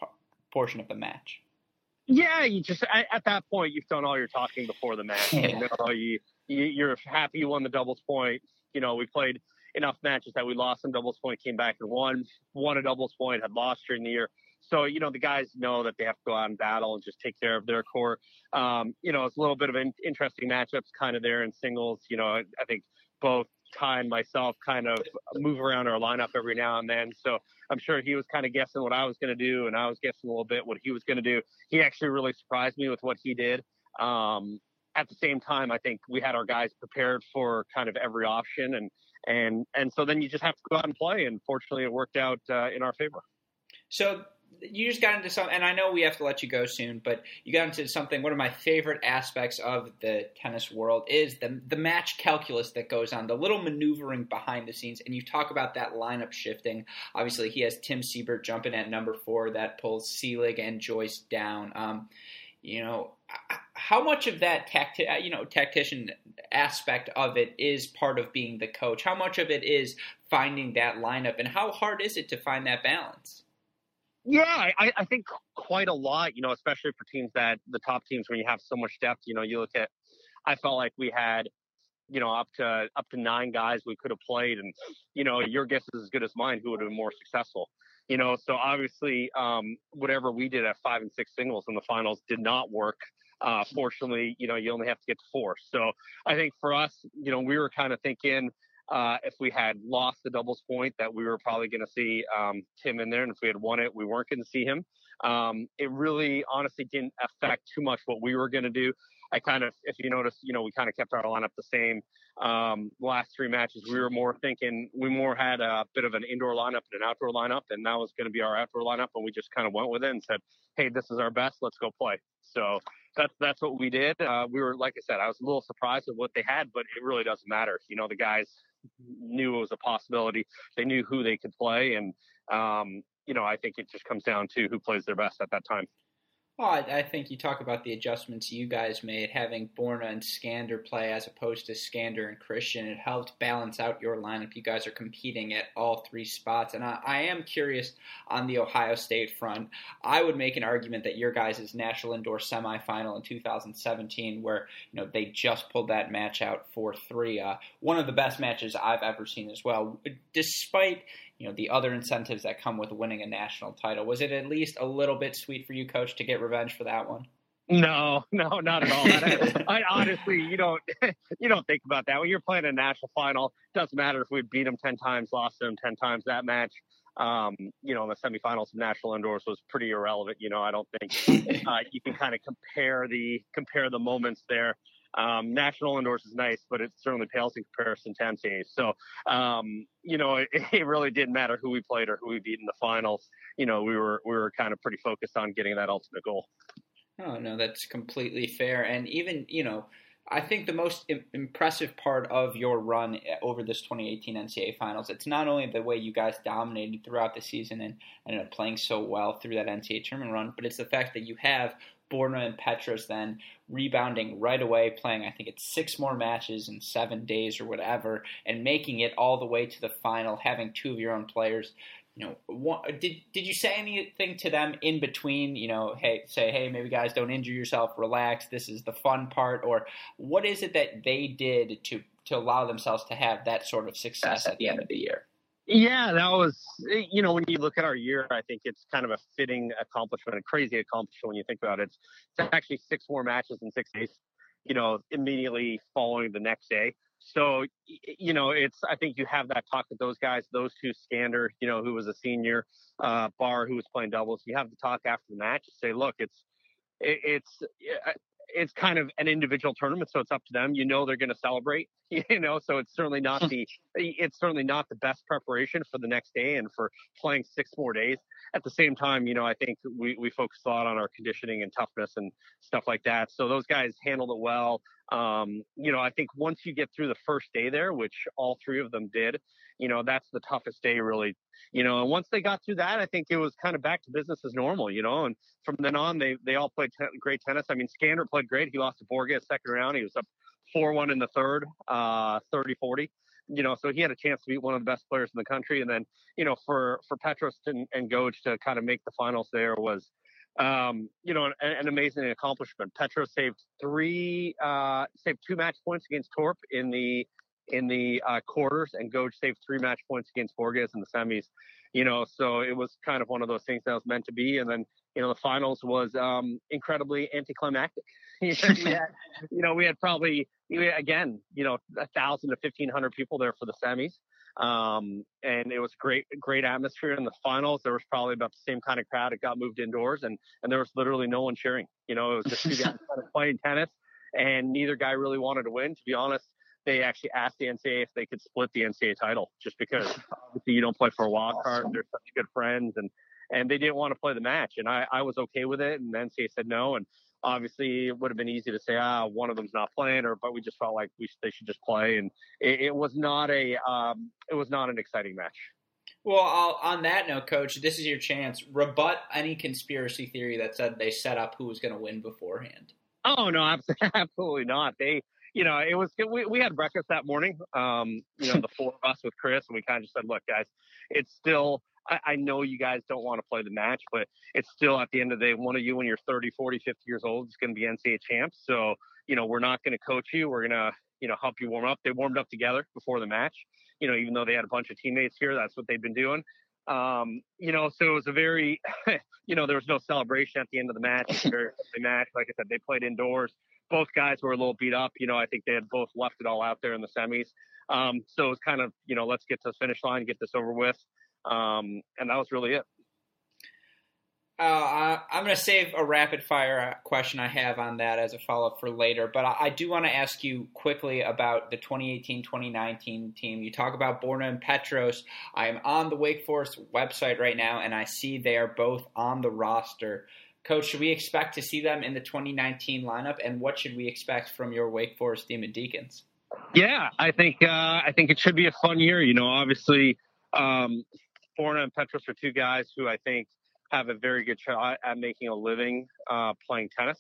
portion of the match? Yeah, you just at, at, that point you've done all your talking before the match. Yeah. [LAUGHS] You know, you, you you're happy you won the doubles point. You know, we played enough matches that we lost some doubles point, came back and won, won a doubles point, had lost during the year. So, you know, the guys know that they have to go out and battle and just take care of their core. Um, you know, it's a little bit of an interesting matchups kind of there in singles. You know, I, I think both Ty and myself kind of move around our lineup every now and then. So I'm sure he was kind of guessing what I was going to do, and I was guessing a little bit what he was going to do. He actually really surprised me with what he did. Um, at the same time, I think we had our guys prepared for kind of every option, and and and so then you just have to go out and play. And fortunately, it worked out uh, in our favor. So you just got into some, and I know we have to let you go soon, but you got into something. One of my favorite aspects of the tennis world is the the match calculus that goes on, the little maneuvering behind the scenes. And you talk about that lineup shifting. Obviously, he has Tim Siebert jumping at number four, that pulls Seelig and Joyce down. Um, you know, how much of that tacti- uh, you know tactician aspect of it is part of being the coach? How much of it is finding that lineup, and how hard is it to find that balance? Yeah, I, I think quite a lot. You know, especially for teams that the top teams when you have so much depth. You know, you look at. I felt like we had, you know, up to up to nine guys we could have played, and you know, your guess is as good as mine. Who would have been more successful? You know, so obviously, um, whatever we did at five and six singles in the finals did not work. Uh, fortunately, you know, you only have to get to four. So I think for us, you know, we were kind of thinking uh, if we had lost the doubles point, that we were probably going to see um, Tim in there, and if we had won it, we weren't going to see him. Um, it really, honestly, didn't affect too much what we were going to do. I kind of, if you notice, you know, we kind of kept our lineup the same. Um, last three matches, we were more thinking we more had a bit of an indoor lineup and an outdoor lineup, and that was going to be our outdoor lineup, and we just kind of went with it and said, "Hey, this is our best. Let's go play." So that's that's what we did. Uh, we were, like I said, I was a little surprised at what they had, but it really doesn't matter. You know, the guys knew it was a possibility. They knew who they could play, and um, you know, I think it just comes down to who plays their best at that time. Well, I, I, think you talk about the adjustments you guys made, having Borna and Skander play as opposed to Skander and Christian. It helped balance out your lineup. You guys are competing at all three spots. And I, I am curious on the Ohio State front. I would make an argument that your guys' national indoor semifinal in 2017, where you know they just pulled that match out 4 3, uh, one of the best matches I've ever seen as well. Despite you know the other incentives that come with winning a national title. Was it at least a little bit sweet for you, coach, to get revenge for that one? No, no, not at all. I, [LAUGHS] I, honestly, you don't, [LAUGHS] you don't think about that when you're playing a national final. Doesn't matter if we beat them ten times, lost them ten times. That match, um, you know, in the semifinals of national indoors was pretty irrelevant. You know, I don't think [LAUGHS] uh, you can kind of compare the compare the moments there. Um, national indoors is nice, but it certainly pales in comparison to NCAA. So, um, you know, [LAUGHS] it, it, really didn't matter who we played or who we beat in the finals. You know, we were we were kind of pretty focused on getting that ultimate goal. Oh no, that's completely fair. And even you know, I think the most Im- impressive part of your run eh, over this 2018 NCAA finals, it's not only the way you guys dominated throughout the season and ended up playing so well through that NCAA tournament run, but it's the fact that you have Borna and Petros then rebounding right away, playing I think it's six more matches in seven days or whatever, and making it all the way to the final, having two of your own players. You know, what, did did you say anything to them in between? You know, hey, say, hey, maybe guys, don't injure yourself, relax. This is the fun part, or what is it that they did to to allow themselves to have that sort of success at the end of the year? Yeah, that was, eh, you know, when you look at our year, I think it's kind of a fitting accomplishment, a crazy accomplishment when you think about it. It's, it's actually six more matches in six days, you know, immediately following the next day. So, you know, it's, I think you have that talk with those guys, those two Skander, you know, who was a senior, uh, Bar, who was playing doubles. You have the talk after the match, say, look, it's, it's, it's kind of an individual tournament, so it's up to them. You know they're going to celebrate, [LAUGHS] you know, so it's certainly not hmm. the it's certainly not the best preparation for the next day and for playing six more days. At the same time, you know, I think we we focus a lot on our conditioning and toughness and stuff like that. So those guys handled it well. Um, you know, I think once you get through the first day there, which all three of them did, you know, that's the toughest day really you know, and once they got through that, I think it was kind of back to business as normal, you know, and from then on, they, they all played great tennis. I mean, Skander played great. He lost to Borges second round. He was up 4-1 in the third, uh, 30-40 you know, so he had a chance to beat one of the best players in the country. And then, you know, for for Petros and, and Goj to kind of make the finals there was, um, you know, an, an, amazing accomplishment. Petros saved three, uh, saved two match points against Torp in the in the uh, quarters, and Goj saved three match points against Borges in the semis. You know, so it was kind of one of those things that was meant to be. And then, you know, the finals was um, incredibly anticlimactic. [LAUGHS] we had, [LAUGHS] you know, we had probably again, you know, a thousand to fifteen hundred people there for the semis. Um, and it was great, great atmosphere in the finals. There was probably about the same kind of crowd. It got moved indoors and, and there was literally no one cheering. You know, it was just two guys [LAUGHS] kind of playing tennis and neither guy really wanted to win. To be honest, they actually asked the NCAA if they could split the NCAA title just because obviously you don't play for a wild card. They're such good friends and, and they didn't want to play the match. And I, I was okay with it. And the NCAA said no. And obviously it would have been easy to say, ah, one of them's not playing, or but we just felt like we they should just play, and it, it was not a um, it was not an exciting match. Well, I'll, on that note, Coach, this is your chance. Rebut any conspiracy theory that said they set up who was going to win beforehand. Oh no, [LAUGHS] absolutely not. They, you know, it was we, we had breakfast that morning. Um, you know, the four of us with Chris, and we kind of just said, look, guys, it's still I, I know you guys don't want to play the match, but it's still at the end of the day, one of you when you're 30, 40, 50 years old is going to be NCAA champs. So, you know, we're not going to coach you. We're going to, you know, help you warm up. They warmed up together before the match, you know, even though they had a bunch of teammates here, that's what they've been doing. Um, you know, so it was a very, [LAUGHS] you know, there was no celebration at the end of the match. Very match. Like I said, they played indoors. Both guys were a little beat up. You know, I think they had both left it all out there in the semis. Um, so it was kind of, you know, let's get to the finish line, get this over with. Um, and that was really it. Uh, I, am going to save a rapid fire question I have on that as a follow up for later, but I, I do want to ask you quickly about the 2018 2019 team. You talk about Borna and Petros. I am on the Wake Forest website right now, and I see they are both on the roster. Coach, should we expect to see them in the 2019 lineup, and what should we expect from your Wake Forest Demon Deacons? Yeah, I think uh, I think it should be a fun year. You know, obviously, um, Borna and Petros are two guys who I think have a very good shot at making a living uh, playing tennis.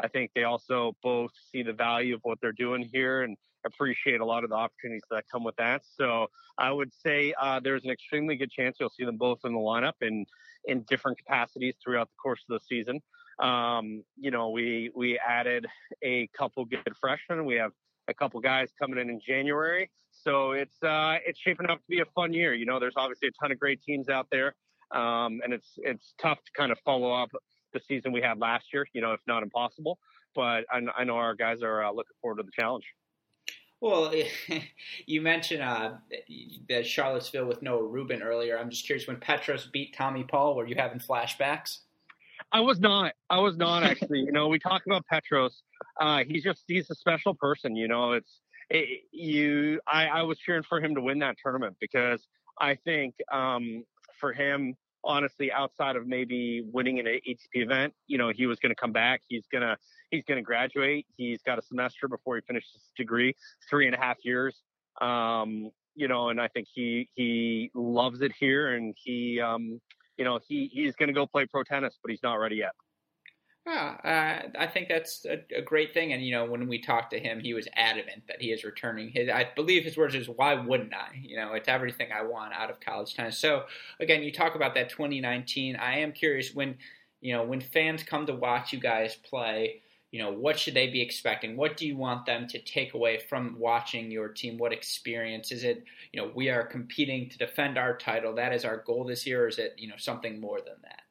I think they also both see the value of what they're doing here and appreciate a lot of the opportunities that come with that. So I would say uh, there's an extremely good chance you'll see them both in the lineup in in different capacities throughout the course of the season. Um, you know, we we added a couple good freshmen. We have a couple guys coming in in January. So it's uh, it's shaping up to be a fun year. You know, there's obviously a ton of great teams out there, um, and it's it's tough to kind of follow up the season we had last year. You know, if not impossible. But I, I know our guys are uh, looking forward to the challenge. Well, [LAUGHS] you mentioned uh, that Charlottesville with Noah Rubin earlier. I'm just curious when Petros beat Tommy Paul, were you having flashbacks? I was not. I was not actually. you know, we talk about Petros. Uh, he's just he's a special person. You know, it's it, you. I, I was cheering for him to win that tournament because I think um, for him, honestly, outside of maybe winning an ATP event, you know, he was going to come back. He's gonna he's gonna graduate. He's got a semester before he finishes his degree, three and a half years. Um, you know, and I think he he loves it here, and he um, you know, he he's going to go play pro tennis, but he's not ready yet. Yeah, uh, I think that's a, a, great thing. And you know, when we talked to him, he was adamant that he is returning. His, I believe his words is, "Why wouldn't I? You know, it's everything I want out of college tennis." So, again, you talk about that 2019. I am curious when, you know, when fans come to watch you guys play you know, what should they be expecting? What do you want them to take away from watching your team? What experience is it? You know, we are competing to defend our title. That is our goal this year. Or is it, you know, something more than that?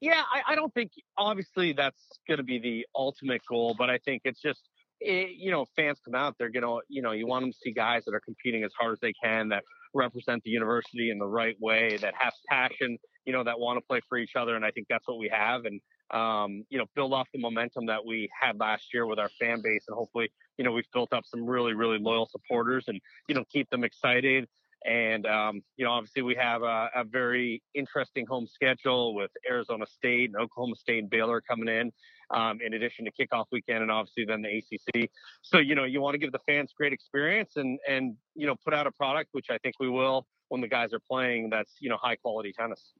Yeah, I, I don't think obviously that's going to be the ultimate goal, but I think it's just it, you know, fans come out, they're gonna, you know, you want them to see guys that are competing as hard as they can, that represent the university in the right way, that have passion, you know, that want to play for each other, and I think that's what we have. And um, you know, build off the momentum that we had last year with our fan base. And hopefully, you know, we've built up some really, really loyal supporters and, you know, keep them excited. And, um, you know, obviously we have a, a, very interesting home schedule with Arizona State and Oklahoma State and Baylor coming in, um, in addition to kickoff weekend and obviously then the ACC. So, you know, you want to give the fans great experience and, and, you know, put out a product, which I think we will when the guys are playing that's, you know, high quality tennis.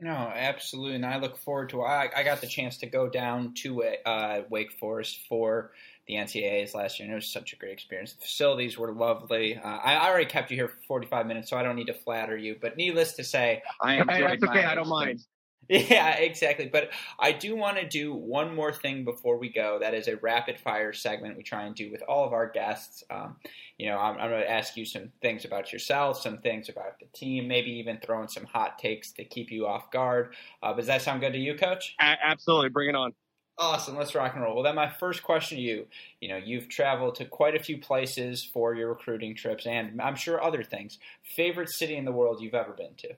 No, absolutely, and I look forward to. I, I got the chance to go down to uh, Wake Forest for the NCAA's last year, and it was such a great experience. The facilities were lovely. Uh, I already kept you here for 45 minutes, so I don't need to flatter you. But needless to say, I enjoyed. That's okay. I don't mind. Yeah, [LAUGHS] exactly. But I do want to do one more thing before we go. That is a rapid fire segment we try and do with all of our guests. Um, you know, I'm, I'm going to ask you some things about yourself, some things about the team, maybe even throwing some hot takes to keep you off guard. Uh, does that sound good to you, Coach? A- absolutely. Bring it on. Awesome. Let's rock and roll. Well, then my first question to you, you know, you've traveled to quite a few places for your recruiting trips and I'm sure other things. Favorite city in the world you've ever been to?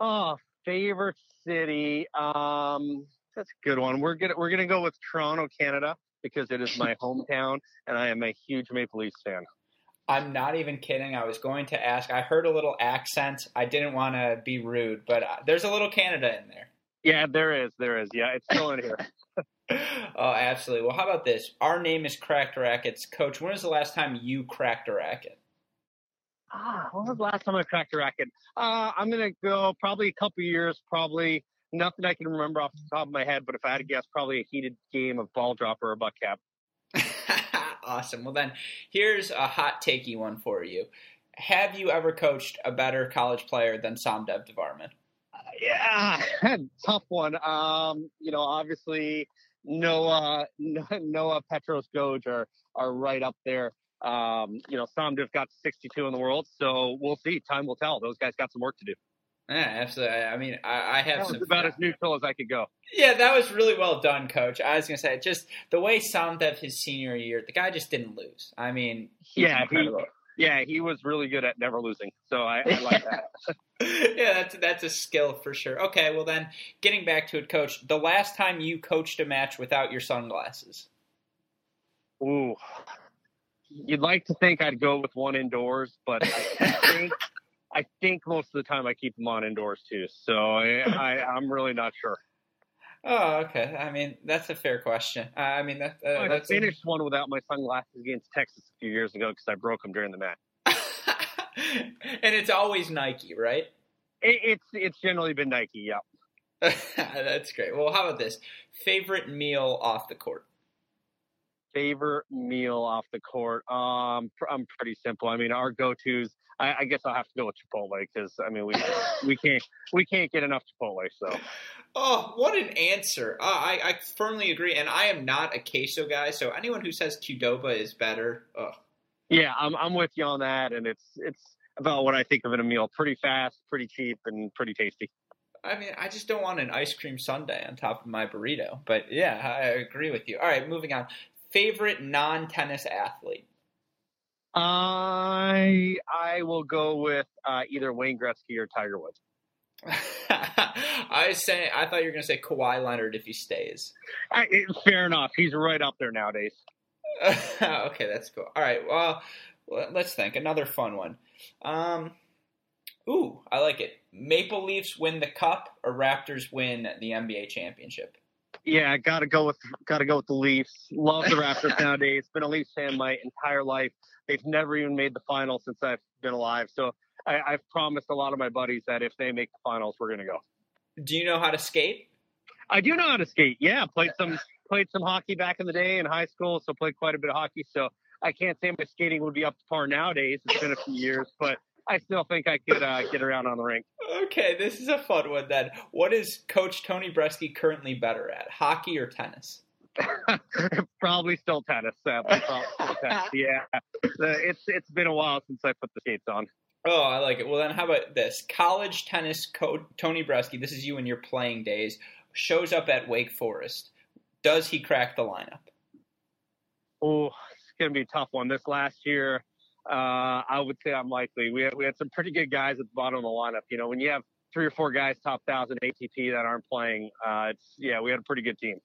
Oh, favorite city. Um, that's a good one. We're gonna we're gonna go with Toronto, Canada, because it is my [LAUGHS] hometown, and I am a huge Maple Leafs fan. I'm not even kidding. I was going to ask. I heard a little accent. I didn't want to be rude, but uh, there's a little Canada in there. Yeah, there is. There is. Yeah, it's still in here. [LAUGHS] oh, absolutely. Well, how about this? Our name is Cracked Rackets. Coach, when was the last time you cracked a racket? Ah, when was the last time I cracked a racket? Uh, I'm gonna go probably a couple years. Probably nothing I can remember off the top of my head. But if I had to guess, probably a heated game of ball drop or a butt cap. [LAUGHS] awesome. Well, then here's a hot takey one for you. Have you ever coached a better college player than Somdev Devvarman? Yeah, [LAUGHS] tough one. Um, you know, obviously Noah, [LAUGHS] Noah Petros Goj are are right up there. Um, you know, Somdev got 62 in the world, so we'll see. Time will tell. Those guys got some work to do. Yeah, absolutely. I mean, I, I have that some, about as neutral as I could go. Yeah, that was really well done, Coach. I was gonna say, just the way Somdev his senior year, the guy just didn't lose. I mean, yeah, he, yeah, he was really good at never losing. So I, I like that. [LAUGHS] yeah, that's that's a skill for sure. Okay, well then, getting back to it, Coach. The last time you coached a match without your sunglasses. Ooh, you'd like to think I'd go with one indoors, but I think I think most of the time I keep them on indoors too. So I, I am really not sure. Oh, okay. I mean, that's a fair question. I mean, that, uh, I finished a... one without my sunglasses against Texas a few years ago because I broke them during the match. [LAUGHS] and it's always Nike, right? It, it's it's generally been Nike. Yeah. [LAUGHS] That's great. Well, how about this? Favorite meal off the court? Favorite meal off the court? Um, I'm pretty simple. I mean, our go-tos. I, I guess I'll have to go with Chipotle because I mean we [LAUGHS] we can't we can't get enough Chipotle. So. Oh, what an answer! Uh, I I firmly agree, and I am not a queso guy. So anyone who says Qdoba is better, oh, yeah, I'm I'm with you on that, and it's it's about what I think of in a meal. Pretty fast, pretty cheap, and pretty tasty. I mean, I just don't want an ice cream sundae on top of my burrito. But yeah, I agree with you. All right, moving on. Favorite non-tennis athlete? I I will go with uh, either Wayne Gretzky or Tiger Woods. [LAUGHS] I was saying, I thought you were going to say Kawhi Leonard if he stays. I, fair enough. He's right up there nowadays. [LAUGHS] okay, that's cool. All right, well, let's think. Another fun one. Um, ooh, I like it. Maple Leafs win the cup or Raptors win the NBA championship? Yeah, gotta go with gotta go with the Leafs. Love the Raptors [LAUGHS] nowadays. Been a Leafs fan my entire life. They've never even made the finals since I've been alive. So I, I've promised a lot of my buddies that if they make the finals, we're gonna go. Do you know how to skate? I do know how to skate. Yeah, played some played some hockey back in the day in high school, so played quite a bit of hockey. So I can't say my skating would be up to par nowadays. It's been a few years, but I still think I could uh, get around on the rink. Okay, this is a fun one then. What is Coach Tony Bresky currently better at, hockey or tennis? [LAUGHS] Probably still tennis. Sadly. Still tennis. [LAUGHS] Yeah, it's it's been a while since I put the skates on. Oh, I like it. Well, then how about this? College tennis coach Tony Bresky. This is you in your playing days. Shows up at Wake Forest does he crack the lineup? Oh, it's going to be a tough one. This last year, uh, I would say unlikely. We had, we had some pretty good guys at the bottom of the lineup. You know, when you have three or four guys top thousand ATP that aren't playing, uh, it's yeah, we had a pretty good team.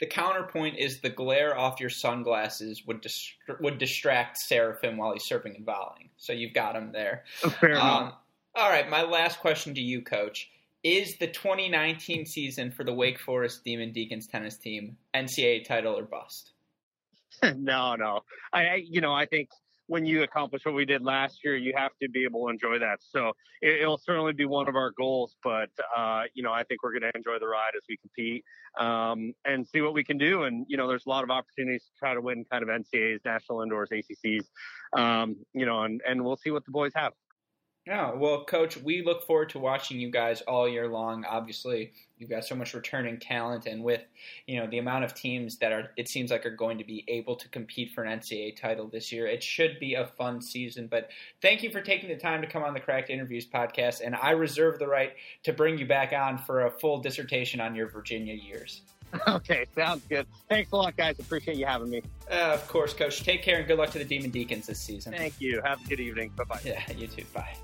The counterpoint is the glare off your sunglasses would dist- would distract Seraphim while he's serving and volleying. So you've got him there. [LAUGHS] Fair um, enough. All right, my last question to you, Coach is the 2019 season for the Wake Forest Demon Deacons tennis team NCAA title or bust? [LAUGHS] no, no. I, I, you know, I think when you accomplish what we did last year, you have to be able to enjoy that. So it, will certainly be one of our goals. But uh, you know, I think we're going to enjoy the ride as we compete um, and see what we can do. And you know, there's a lot of opportunities to try to win kind of NCAA's, national indoors, ACCs. Um, you know, and and we'll see what the boys have. Yeah, well, Coach, we look forward to watching you guys all year long. Obviously, you've got so much returning talent, and with you know the amount of teams that are, it seems like are going to be able to compete for an NCAA title this year. It should be a fun season. But thank you for taking the time to come on the Cracked Interviews podcast, and I reserve the right to bring you back on for a full dissertation on your Virginia years. [LAUGHS] Okay, sounds good. Thanks a lot, guys. Appreciate you having me. Uh, of course, Coach. Take care and good luck to the Demon Deacons this season. Thank you. Have a good evening. Bye bye. Yeah, you too. Bye.